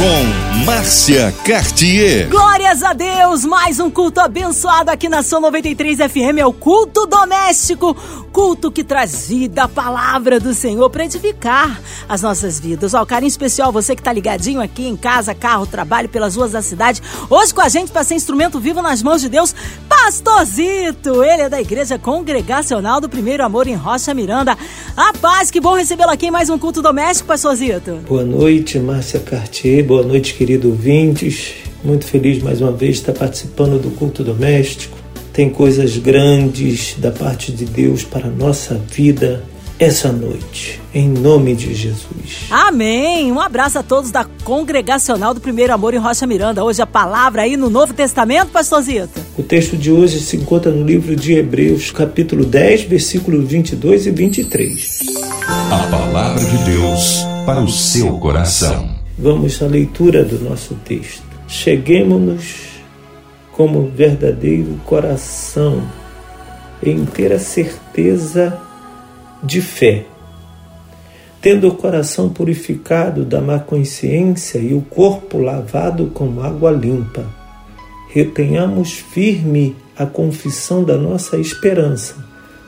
Com Márcia Cartier. Glórias a Deus! Mais um culto abençoado aqui na São 93 FM é o culto doméstico culto que traz vida, a palavra do Senhor para edificar as nossas vidas. Ó, carinho especial você que está ligadinho aqui em casa, carro, trabalho, pelas ruas da cidade. Hoje com a gente para ser instrumento vivo nas mãos de Deus, Pastorzito. Ele é da Igreja Congregacional do Primeiro Amor em Rocha Miranda. A paz, que bom recebê-lo aqui em mais um culto doméstico, Pastorzito. Boa noite, Márcia Cartier. Boa noite, querido ouvintes. Muito feliz mais uma vez de estar participando do culto doméstico tem coisas grandes da parte de Deus para a nossa vida essa noite, em nome de Jesus. Amém! Um abraço a todos da Congregacional do Primeiro Amor em Rocha Miranda. Hoje a palavra aí no Novo Testamento, pastorzito. O texto de hoje se encontra no livro de Hebreus, capítulo 10, versículos 22 e 23. A palavra de Deus para o seu coração. Vamos à leitura do nosso texto. Cheguemos-nos como verdadeiro coração, em ter a certeza de fé. Tendo o coração purificado da má consciência e o corpo lavado com água limpa, retenhamos firme a confissão da nossa esperança,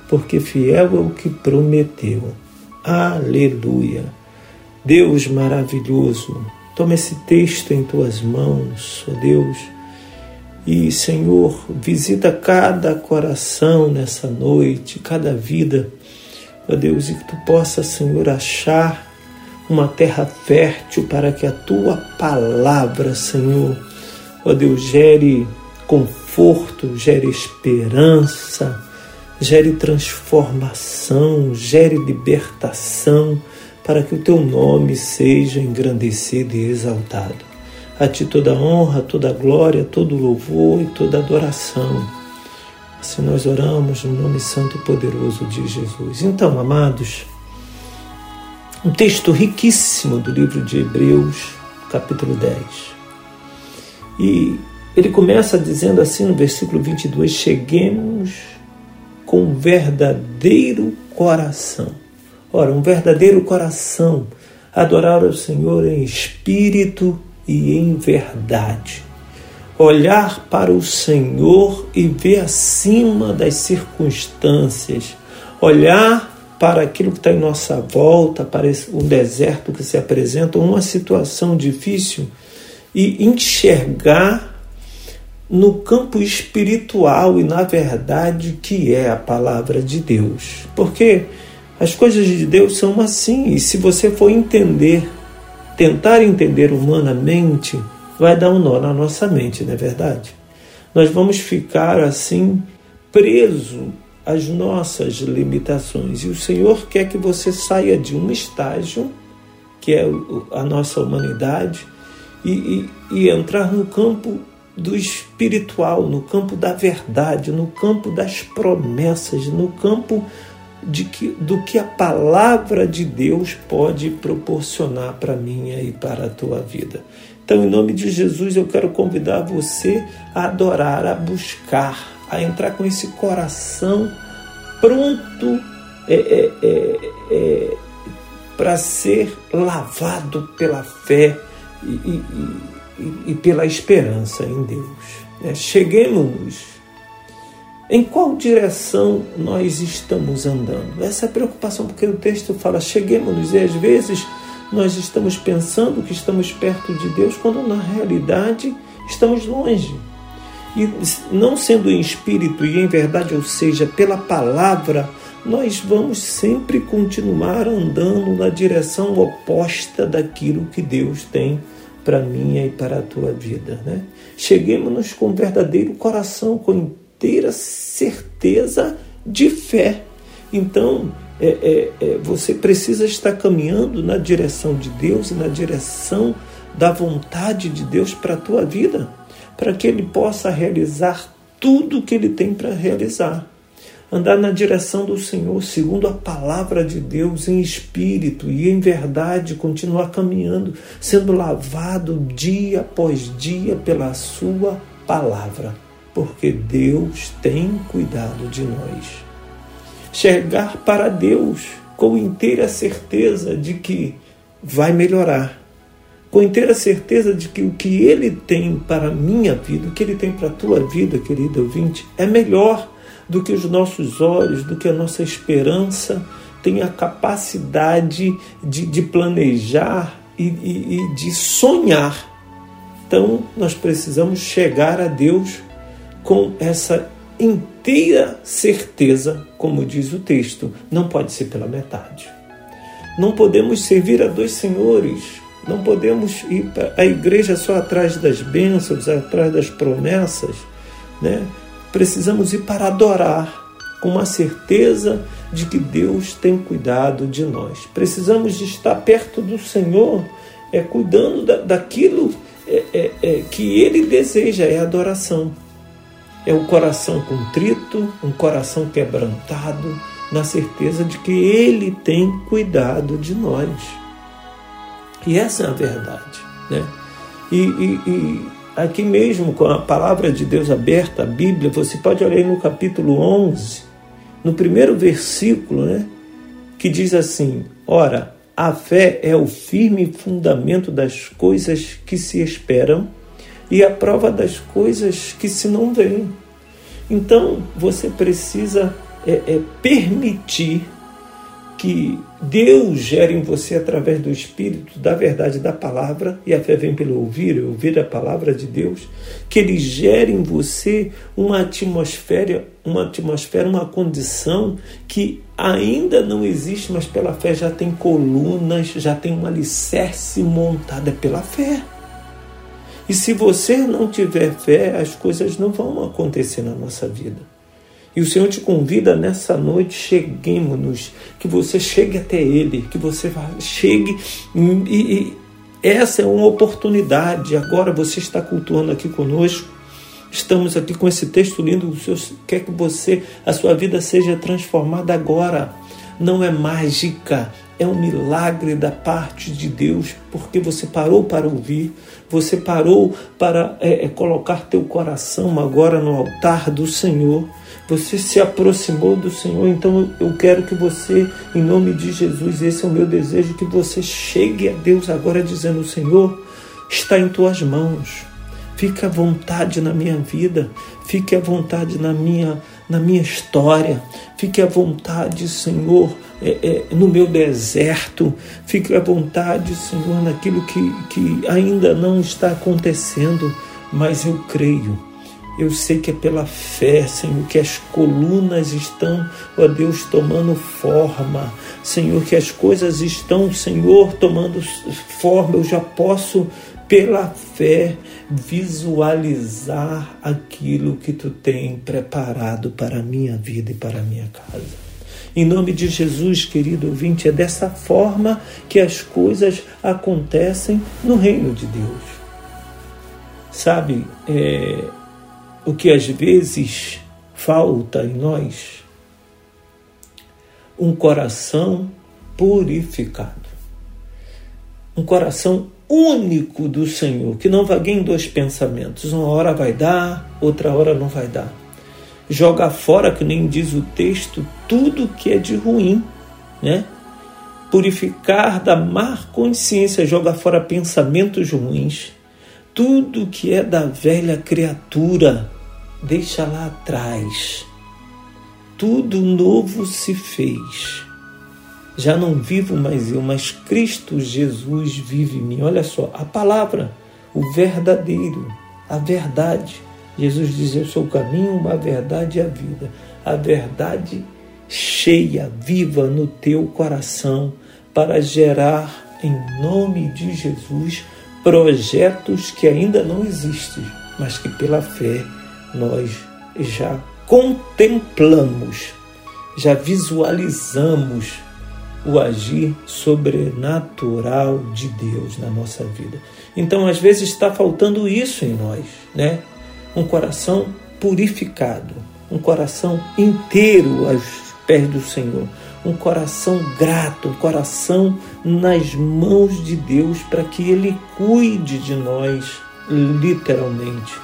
porque fiel é o que prometeu. Aleluia! Deus maravilhoso, toma esse texto em tuas mãos, ó Deus. E, Senhor, visita cada coração nessa noite, cada vida, ó Deus, e que tu possa, Senhor, achar uma terra fértil para que a tua palavra, Senhor, ó Deus, gere conforto, gere esperança, gere transformação, gere libertação, para que o teu nome seja engrandecido e exaltado. A ti toda honra, toda glória, todo louvor e toda adoração. Assim nós oramos no nome santo e poderoso de Jesus. Então, amados, um texto riquíssimo do livro de Hebreus, capítulo 10. E ele começa dizendo assim no versículo 22: Cheguemos com verdadeiro coração. Ora, um verdadeiro coração, adorar o Senhor em espírito e em verdade. Olhar para o Senhor e ver acima das circunstâncias. Olhar para aquilo que está em nossa volta, para um deserto que se apresenta, uma situação difícil e enxergar no campo espiritual e na verdade que é a palavra de Deus. Porque as coisas de Deus são assim, e se você for entender tentar entender humanamente vai dar um nó na nossa mente, não é verdade? Nós vamos ficar assim preso às nossas limitações. E o Senhor quer que você saia de um estágio, que é a nossa humanidade, e, e, e entrar no campo do espiritual, no campo da verdade, no campo das promessas, no campo de que, do que a palavra de Deus pode proporcionar para minha e para a tua vida. Então, em nome de Jesus, eu quero convidar você a adorar, a buscar, a entrar com esse coração pronto é, é, é, é para ser lavado pela fé e, e, e, e pela esperança em Deus. Né? Cheguemos-nos em qual direção nós estamos andando? Essa é a preocupação, porque o texto fala: cheguemos-nos, e às vezes nós estamos pensando que estamos perto de Deus, quando na realidade estamos longe. E não sendo em espírito e em verdade, ou seja, pela palavra, nós vamos sempre continuar andando na direção oposta daquilo que Deus tem para minha e para a tua vida. Né? Cheguemos-nos com verdadeiro coração, com ter a certeza de fé. Então, é, é, é, você precisa estar caminhando na direção de Deus e na direção da vontade de Deus para a tua vida, para que Ele possa realizar tudo o que Ele tem para realizar. Andar na direção do Senhor, segundo a palavra de Deus, em espírito e em verdade, continuar caminhando, sendo lavado dia após dia pela Sua palavra. Porque Deus tem cuidado de nós. Chegar para Deus com inteira certeza de que vai melhorar, com inteira certeza de que o que Ele tem para a minha vida, o que Ele tem para a tua vida, querido ouvinte, é melhor do que os nossos olhos, do que a nossa esperança tem a capacidade de, de planejar e, e, e de sonhar. Então, nós precisamos chegar a Deus com essa inteira certeza, como diz o texto, não pode ser pela metade. Não podemos servir a dois senhores, não podemos ir para a igreja só atrás das bênçãos, atrás das promessas, né? Precisamos ir para adorar com uma certeza de que Deus tem cuidado de nós. Precisamos estar perto do Senhor, é cuidando da, daquilo é, é, é, que Ele deseja, é adoração. É o coração contrito, um coração quebrantado, na certeza de que Ele tem cuidado de nós. E essa é a verdade. Né? E, e, e aqui mesmo, com a palavra de Deus aberta, a Bíblia, você pode olhar no capítulo 11, no primeiro versículo, né, que diz assim: Ora, a fé é o firme fundamento das coisas que se esperam e a prova das coisas que se não veem. Então, você precisa é, é permitir que Deus gere em você através do Espírito, da verdade da palavra, e a fé vem pelo ouvir, ouvir a palavra de Deus, que Ele gere em você uma atmosfera, uma atmosfera, uma condição que ainda não existe, mas pela fé já tem colunas, já tem um alicerce montada pela fé. E se você não tiver fé, as coisas não vão acontecer na nossa vida. E o Senhor te convida nessa noite, cheguemos-nos, que você chegue até Ele, que você chegue e, e essa é uma oportunidade. Agora você está cultuando aqui conosco. Estamos aqui com esse texto lindo. O Senhor quer que você, a sua vida seja transformada agora. Não é mágica, é um milagre da parte de Deus, porque você parou para ouvir, você parou para é, é colocar teu coração agora no altar do Senhor. Você se aproximou do Senhor, então eu quero que você, em nome de Jesus, esse é o meu desejo, que você chegue a Deus agora dizendo: Senhor, está em tuas mãos. Fique à vontade na minha vida, fique à vontade na minha, na minha história, fique à vontade, Senhor, é, é, no meu deserto, fique à vontade, Senhor, naquilo que, que ainda não está acontecendo, mas eu creio eu sei que é pela fé, Senhor, que as colunas estão, ó Deus, tomando forma. Senhor, que as coisas estão, Senhor, tomando forma. Eu já posso, pela fé, visualizar aquilo que tu tem preparado para a minha vida e para a minha casa. Em nome de Jesus, querido ouvinte, é dessa forma que as coisas acontecem no reino de Deus. Sabe, é, o que às vezes falta em nós? Um coração purificado. Um coração único do Senhor, que não vague em dois pensamentos. Uma hora vai dar, outra hora não vai dar. Joga fora, que nem diz o texto, tudo que é de ruim, né? Purificar da má consciência, joga fora pensamentos ruins tudo que é da velha criatura, deixa lá atrás. Tudo novo se fez. Já não vivo mais eu, mas Cristo Jesus vive em mim. Olha só, a palavra, o verdadeiro, a verdade. Jesus diz: Eu sou o caminho, a verdade e a vida. A verdade cheia, viva no teu coração, para gerar, em nome de Jesus, projetos que ainda não existem, mas que pela fé nós já contemplamos, já visualizamos o agir sobrenatural de Deus na nossa vida. Então, às vezes está faltando isso em nós, né? Um coração purificado, um coração inteiro aos pés do Senhor, um coração grato, um coração nas mãos de Deus para que Ele cuide de nós, literalmente.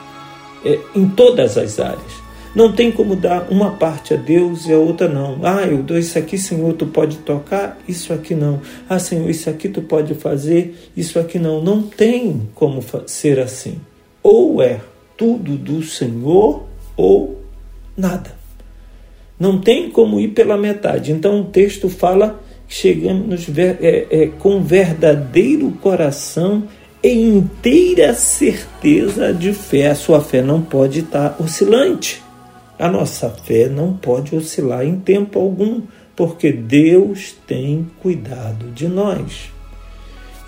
é, em todas as áreas. Não tem como dar uma parte a Deus e a outra não. Ah, eu dou isso aqui, Senhor, tu pode tocar, isso aqui não. Ah, Senhor, isso aqui tu pode fazer, isso aqui não. Não tem como ser assim. Ou é tudo do Senhor ou nada. Não tem como ir pela metade. Então o texto fala que chegamos é, é, com verdadeiro coração e inteira certeza de fé. A sua fé não pode estar oscilante. A nossa fé não pode oscilar em tempo algum, porque Deus tem cuidado de nós.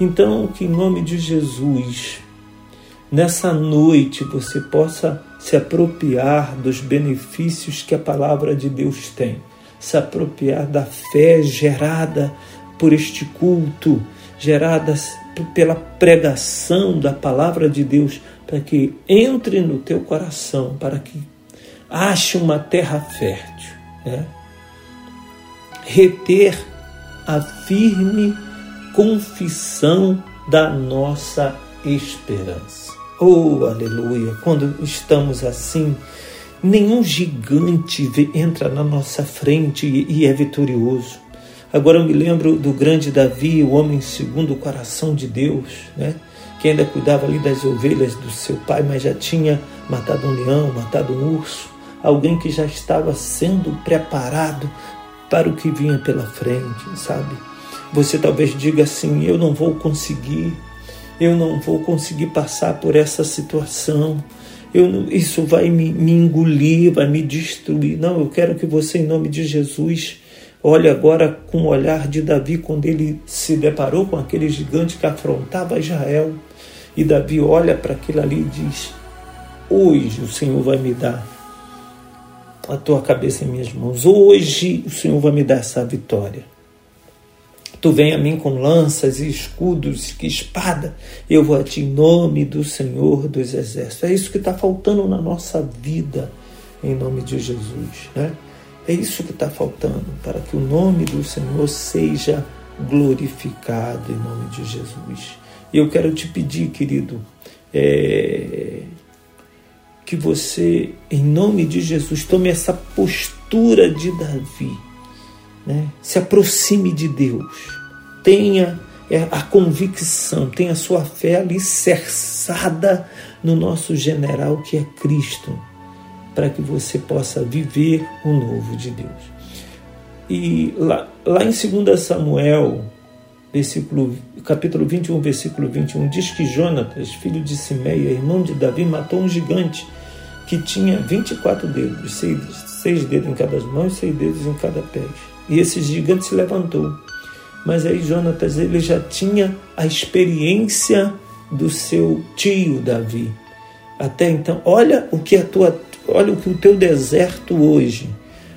Então, que em nome de Jesus, nessa noite você possa se apropriar dos benefícios que a palavra de Deus tem, se apropriar da fé gerada por este culto, gerada pela pregação da palavra de Deus, para que entre no teu coração, para que ache uma terra fértil. Né? Reter a firme confissão da nossa esperança. Oh, aleluia! Quando estamos assim, nenhum gigante entra na nossa frente e é vitorioso. Agora eu me lembro do grande Davi, o homem segundo o coração de Deus, né? que ainda cuidava ali das ovelhas do seu pai, mas já tinha matado um leão, matado um urso alguém que já estava sendo preparado para o que vinha pela frente, sabe? Você talvez diga assim: eu não vou conseguir, eu não vou conseguir passar por essa situação, eu, isso vai me, me engolir, vai me destruir. Não, eu quero que você, em nome de Jesus, olhe agora com o olhar de Davi quando ele se deparou com aquele gigante que afrontava Israel. E Davi olha para aquilo ali e diz: Hoje o Senhor vai me dar a tua cabeça em minhas mãos. Hoje o Senhor vai me dar essa vitória. Tu vem a mim com lanças e escudos e espada, eu vou a ti em nome do Senhor dos Exércitos. É isso que está faltando na nossa vida, em nome de Jesus. Né? É isso que está faltando, para que o nome do Senhor seja glorificado em nome de Jesus. E eu quero te pedir, querido, é, que você, em nome de Jesus, tome essa postura de Davi, né? se aproxime de Deus, tenha é, a convicção, tenha sua fé alicerçada no nosso general que é Cristo, para que você possa viver o novo de Deus. E lá, lá em 2 Samuel, versículo, capítulo 21, versículo 21, diz que Jonatas, filho de Simeia, irmão de Davi, matou um gigante que tinha 24 dedos, seis, seis dedos em cada mão e seis dedos em cada pé. E esse gigante se levantou. Mas aí Jonatas ele já tinha a experiência do seu tio Davi. Até então, olha o que a tua, olha o que o teu deserto hoje,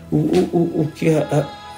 o, o, o que a,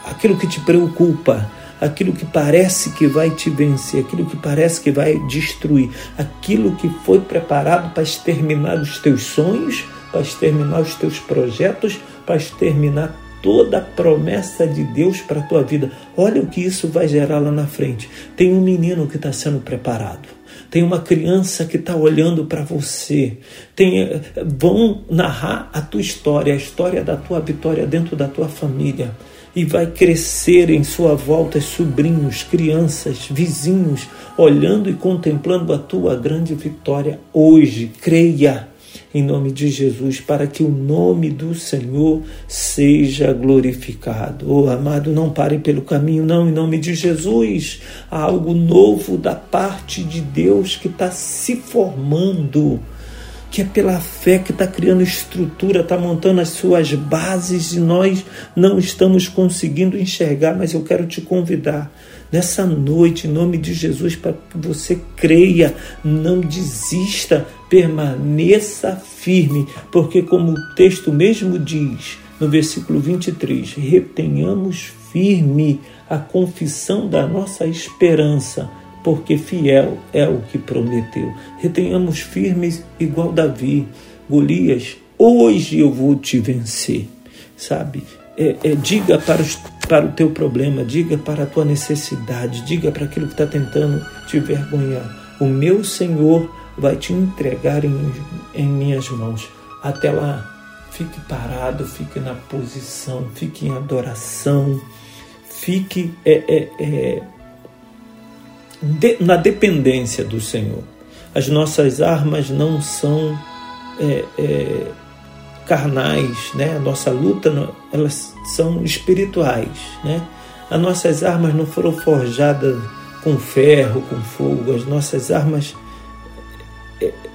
a, aquilo que te preocupa, aquilo que parece que vai te vencer, aquilo que parece que vai destruir, aquilo que foi preparado para exterminar os teus sonhos, para exterminar os teus projetos, para exterminar toda a promessa de Deus para a tua vida. Olha o que isso vai gerar lá na frente. Tem um menino que está sendo preparado. Tem uma criança que está olhando para você. Tem, vão narrar a tua história, a história da tua vitória dentro da tua família. E vai crescer em sua volta sobrinhos, crianças, vizinhos, olhando e contemplando a tua grande vitória hoje. Creia em nome de Jesus, para que o nome do Senhor seja glorificado. Oh, amado, não pare pelo caminho, não, em nome de Jesus. Há algo novo da parte de Deus que está se formando que é pela fé que está criando estrutura, está montando as suas bases e nós não estamos conseguindo enxergar, mas eu quero te convidar nessa noite, em nome de Jesus, para que você creia, não desista, permaneça firme, porque, como o texto mesmo diz no versículo 23, retenhamos firme a confissão da nossa esperança porque fiel é o que prometeu. Retenhamos firmes igual Davi, Golias, hoje eu vou te vencer, sabe? É, é, diga para, os, para o teu problema, diga para a tua necessidade, diga para aquilo que está tentando te vergonhar. O meu Senhor vai te entregar em, em minhas mãos. Até lá, fique parado, fique na posição, fique em adoração, fique é, é, é, de, na dependência do Senhor. As nossas armas não são é, é, carnais, né? A nossa luta, elas são espirituais, né? As nossas armas não foram forjadas com ferro, com fogo. As nossas armas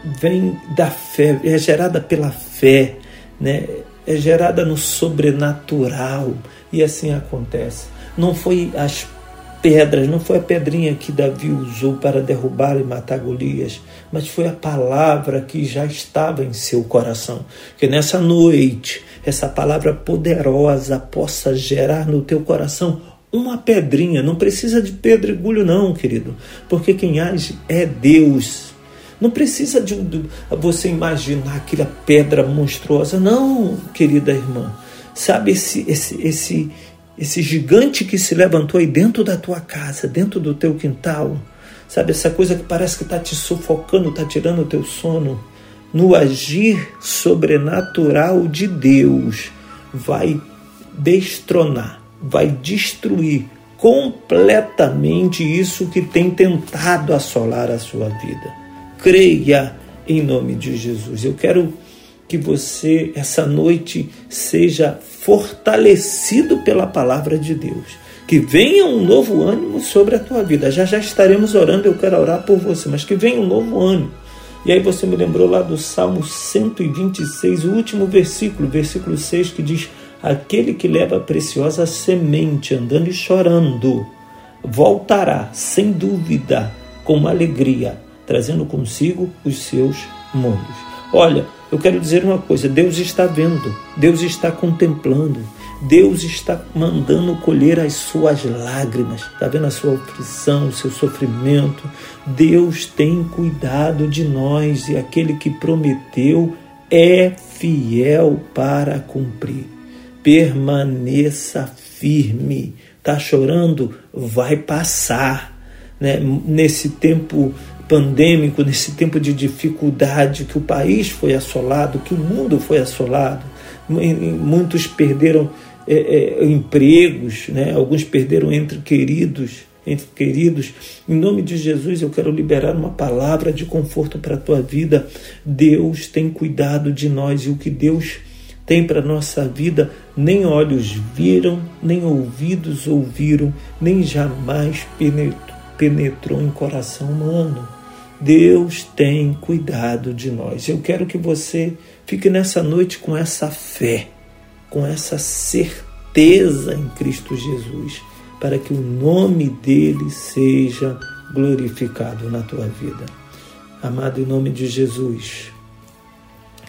vêm da fé, é gerada pela fé, né? É gerada no sobrenatural e assim acontece. Não foi as pedras, não foi a pedrinha que Davi usou para derrubar e matar Golias, mas foi a palavra que já estava em seu coração. Que nessa noite, essa palavra poderosa possa gerar no teu coração uma pedrinha. Não precisa de pedregulho, não, querido, porque quem age é Deus. Não precisa de, de você imaginar aquela pedra monstruosa, não, querida irmã. Sabe esse, esse, esse esse gigante que se levantou aí dentro da tua casa, dentro do teu quintal, sabe, essa coisa que parece que está te sufocando, está tirando o teu sono, no agir sobrenatural de Deus, vai destronar, vai destruir completamente isso que tem tentado assolar a sua vida. Creia em nome de Jesus. Eu quero que você, essa noite, seja fortalecido pela palavra de Deus. Que venha um novo ânimo sobre a tua vida. Já já estaremos orando, eu quero orar por você, mas que venha um novo ânimo. E aí você me lembrou lá do Salmo 126, o último versículo, versículo 6, que diz: Aquele que leva a preciosa semente, andando e chorando, voltará, sem dúvida, com alegria, trazendo consigo os seus mundos. Olha, eu quero dizer uma coisa: Deus está vendo, Deus está contemplando, Deus está mandando colher as suas lágrimas, está vendo a sua aflição, o seu sofrimento. Deus tem cuidado de nós e aquele que prometeu é fiel para cumprir. Permaneça firme. Está chorando? Vai passar. Né? Nesse tempo pandêmico, nesse tempo de dificuldade, que o país foi assolado, que o mundo foi assolado, muitos perderam é, é, empregos, né? alguns perderam entre queridos, entre queridos. Em nome de Jesus, eu quero liberar uma palavra de conforto para a tua vida. Deus tem cuidado de nós e o que Deus tem para nossa vida, nem olhos viram, nem ouvidos ouviram, nem jamais penetrou, penetrou em coração humano. Deus tem cuidado de nós. Eu quero que você fique nessa noite com essa fé, com essa certeza em Cristo Jesus, para que o nome dele seja glorificado na tua vida. Amado, em nome de Jesus,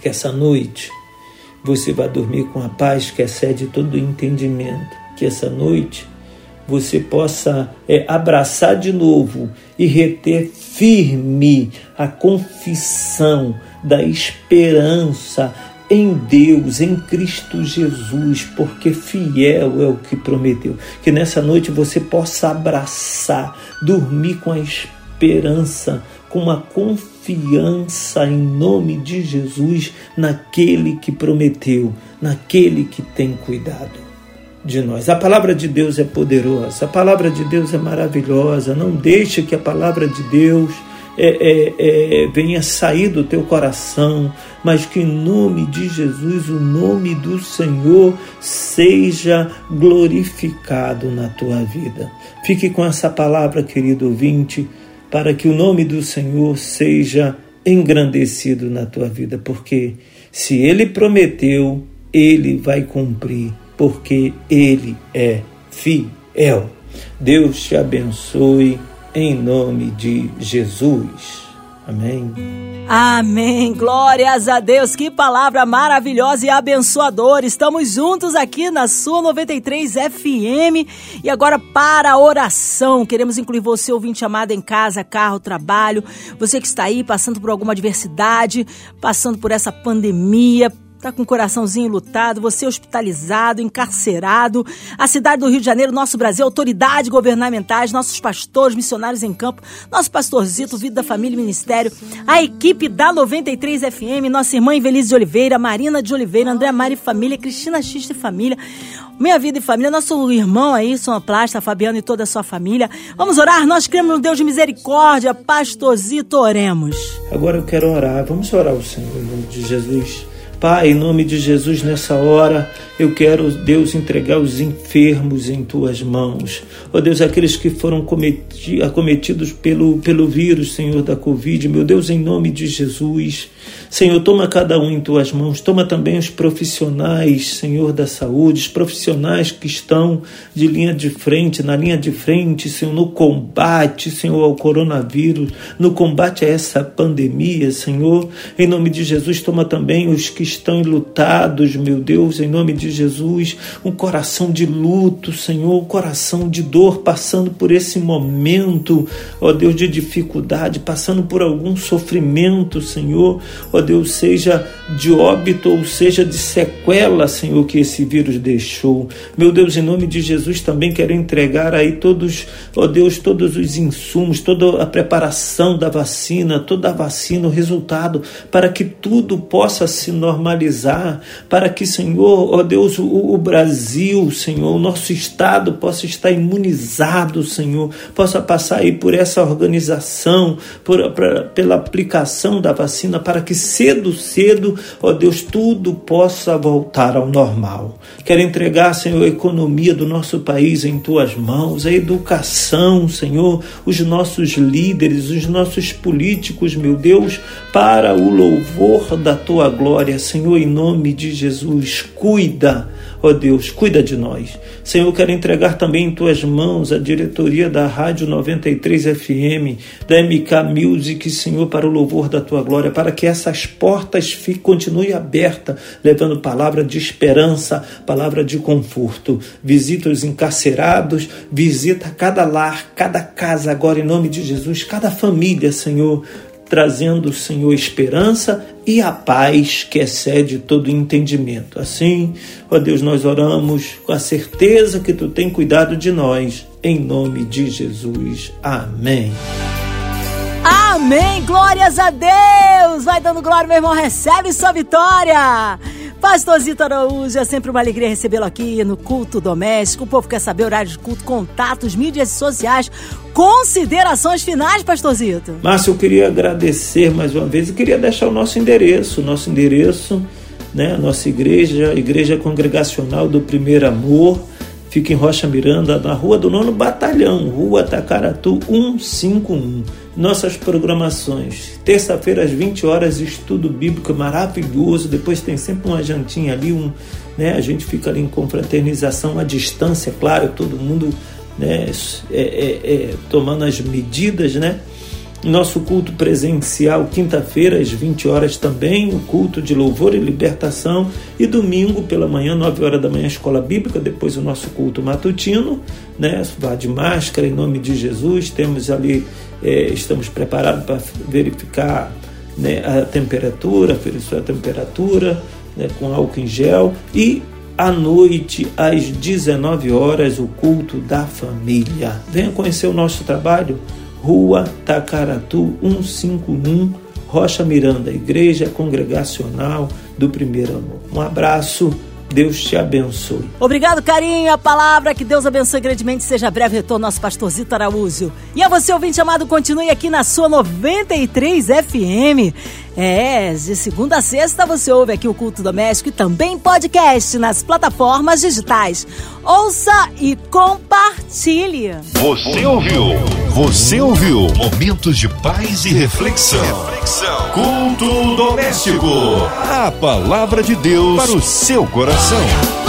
que essa noite você vá dormir com a paz que excede todo o entendimento, que essa noite você possa é, abraçar de novo e reter firme a confissão da esperança em Deus, em Cristo Jesus, porque fiel é o que prometeu. Que nessa noite você possa abraçar, dormir com a esperança, com a confiança em nome de Jesus naquele que prometeu, naquele que tem cuidado de nós. A palavra de Deus é poderosa, a palavra de Deus é maravilhosa. Não deixe que a palavra de Deus é, é, é, venha sair do teu coração, mas que em nome de Jesus, o nome do Senhor seja glorificado na tua vida. Fique com essa palavra, querido ouvinte, para que o nome do Senhor seja engrandecido na tua vida, porque se ele prometeu, ele vai cumprir porque Ele é fiel. Deus te abençoe em nome de Jesus. Amém. Amém. Glórias a Deus. Que palavra maravilhosa e abençoadora. Estamos juntos aqui na sua 93 FM. E agora para a oração. Queremos incluir você, ouvinte amado, em casa, carro, trabalho. Você que está aí passando por alguma adversidade, passando por essa pandemia tá com o coraçãozinho lutado, você hospitalizado, encarcerado, a cidade do Rio de Janeiro, nosso Brasil, autoridades governamentais, nossos pastores, missionários em campo, nosso pastorzito, Vida da Família e Ministério, a equipe da 93 FM, nossa irmã Invelise de Oliveira, Marina de Oliveira, André Mari Família, Cristina X de Família, Minha Vida e Família, nosso irmão aí, Sonoplasta, Fabiano e toda a sua família. Vamos orar, nós cremos no Deus de misericórdia, pastorzito, oremos. Agora eu quero orar, vamos orar ao Senhor em nome de Jesus. Pai, em nome de Jesus, nessa hora, eu quero, Deus, entregar os enfermos em tuas mãos. Ó oh, Deus, aqueles que foram acometidos pelo, pelo vírus, Senhor, da Covid. Meu Deus, em nome de Jesus. Senhor, toma cada um em tuas mãos. Toma também os profissionais, Senhor, da saúde, os profissionais que estão de linha de frente, na linha de frente, Senhor, no combate, Senhor, ao coronavírus, no combate a essa pandemia, Senhor. Em nome de Jesus, toma também os que estão lutados, meu Deus, em nome de Jesus, um coração de luto, Senhor, um coração de dor, passando por esse momento, ó Deus, de dificuldade, passando por algum sofrimento, Senhor, ó Deus, seja de óbito ou seja de sequela, Senhor, que esse vírus deixou. Meu Deus, em nome de Jesus, também quero entregar aí todos, ó Deus, todos os insumos, toda a preparação da vacina, toda a vacina, o resultado, para que tudo possa se normalizar, para que, Senhor, ó Deus, Deus, o, o Brasil, Senhor, o nosso Estado possa estar imunizado, Senhor, possa passar aí por essa organização, por, pra, pela aplicação da vacina, para que cedo, cedo, ó Deus, tudo possa voltar ao normal. Quero entregar, Senhor, a economia do nosso país em tuas mãos, a educação, Senhor, os nossos líderes, os nossos políticos, meu Deus, para o louvor da tua glória, Senhor, em nome de Jesus. Cuida cuida, ó Deus, cuida de nós. Senhor, quero entregar também em tuas mãos a diretoria da Rádio 93 FM, da MK Music, Senhor, para o louvor da tua glória, para que essas portas continuem abertas, levando palavra de esperança, palavra de conforto. Visita os encarcerados, visita cada lar, cada casa agora em nome de Jesus, cada família, Senhor trazendo, Senhor, esperança e a paz que excede todo entendimento. Assim, ó Deus, nós oramos com a certeza que tu tem cuidado de nós, em nome de Jesus. Amém. Amém. Glórias a Deus. Vai dando glória, meu irmão. Recebe sua vitória. Pastorzito Araújo, é sempre uma alegria recebê-lo aqui no Culto Doméstico. O povo quer saber horário de culto, contatos, mídias sociais, considerações finais, Pastorzito. Márcio, eu queria agradecer mais uma vez e queria deixar o nosso endereço. Nosso endereço, né, nossa igreja, Igreja Congregacional do Primeiro Amor, fica em Rocha Miranda, na Rua do Nono Batalhão, Rua Tacaratu 151 nossas programações. Terça-feira às 20 horas, estudo bíblico maravilhoso. Depois tem sempre uma jantinha ali, um, né? A gente fica ali em confraternização à distância, claro, todo mundo né, é, é, é, tomando as medidas, né? Nosso culto presencial, quinta-feira, às 20 horas também, o culto de louvor e libertação. E domingo, pela manhã, 9 horas da manhã, escola bíblica, depois o nosso culto matutino, né? Vá de máscara em nome de Jesus. Temos ali é, estamos preparados para verificar né, a temperatura, aferir a temperatura né, com álcool em gel e à noite, às 19 horas, o culto da família. Venha conhecer o nosso trabalho, Rua Tacaratu 151, Rocha Miranda, Igreja Congregacional do Primeiro Amor. Um abraço Deus te abençoe. Obrigado, carinho, a palavra. Que Deus abençoe grandemente. Seja breve retorno nosso pastorzito Araújo. E a você, ouvinte amado, continue aqui na sua 93 FM. É, de segunda a sexta você ouve aqui o Culto Doméstico e também podcast nas plataformas digitais. Ouça e compartilhe. Você ouviu? Você ouviu? Momentos de paz e reflexão. reflexão. Culto Doméstico. A palavra de Deus para o seu coração.